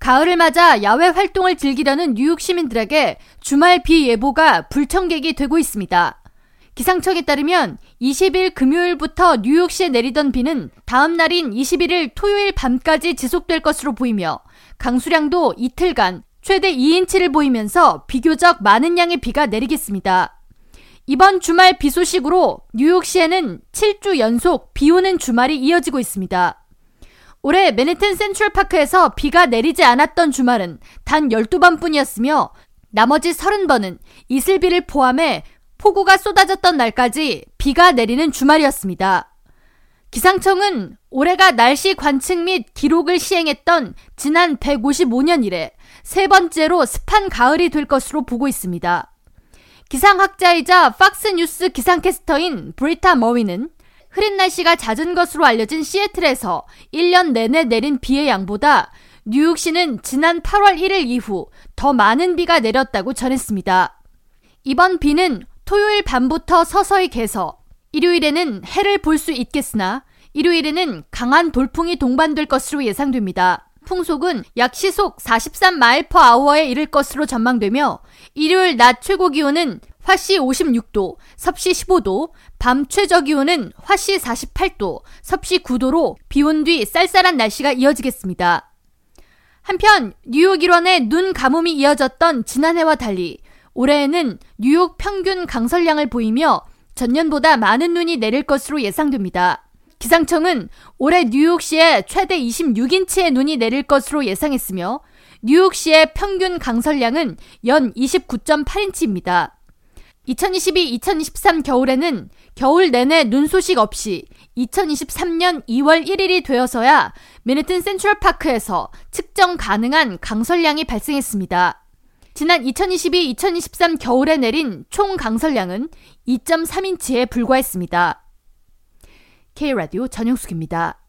가을을 맞아 야외 활동을 즐기려는 뉴욕 시민들에게 주말 비 예보가 불청객이 되고 있습니다. 기상청에 따르면 20일 금요일부터 뉴욕시에 내리던 비는 다음 날인 21일 토요일 밤까지 지속될 것으로 보이며 강수량도 이틀간 최대 2인치를 보이면서 비교적 많은 양의 비가 내리겠습니다. 이번 주말 비 소식으로 뉴욕시에는 7주 연속 비 오는 주말이 이어지고 있습니다. 올해 맨해튼 센트럴파크에서 비가 내리지 않았던 주말은 단 12번 뿐이었으며 나머지 30번은 이슬비를 포함해 폭우가 쏟아졌던 날까지 비가 내리는 주말이었습니다. 기상청은 올해가 날씨 관측 및 기록을 시행했던 지난 155년 이래 세 번째로 습한 가을이 될 것으로 보고 있습니다. 기상학자이자 팍스뉴스 기상캐스터인 브리타 머위는 흐린 날씨가 잦은 것으로 알려진 시애틀에서 1년 내내 내린 비의 양보다 뉴욕시는 지난 8월 1일 이후 더 많은 비가 내렸다고 전했습니다. 이번 비는 토요일 밤부터 서서히 개서 일요일에는 해를 볼 수 있겠으나 일요일에는 강한 돌풍이 동반될 것으로 예상됩니다. 풍속은 약 시속 43마일 퍼 아워에 이를 것으로 전망되며 일요일 낮 최고 기온은 화씨 56도, 섭씨 15도, 밤 최저 기온은 화씨 48도, 섭씨 9도로 비 온 뒤 쌀쌀한 날씨가 이어지겠습니다. 한편 뉴욕 일원의 눈 가뭄이 이어졌던 지난해와 달리 올해에는 뉴욕 평균 강설량을 보이며 전년보다 많은 눈이 내릴 것으로 예상됩니다. 기상청은 올해 뉴욕시에 최대 26인치의 눈이 내릴 것으로 예상했으며 뉴욕시의 평균 강설량은 연 29.8인치입니다. 2022-2023 겨울에는 겨울 내내 눈 소식 없이 2023년 2월 1일이 되어서야 맨해튼 센트럴파크에서 측정 가능한 강설량이 발생했습니다. 지난 2022-2023 겨울에 내린 총 강설량은 2.3인치에 불과했습니다. K라디오 전영숙입니다.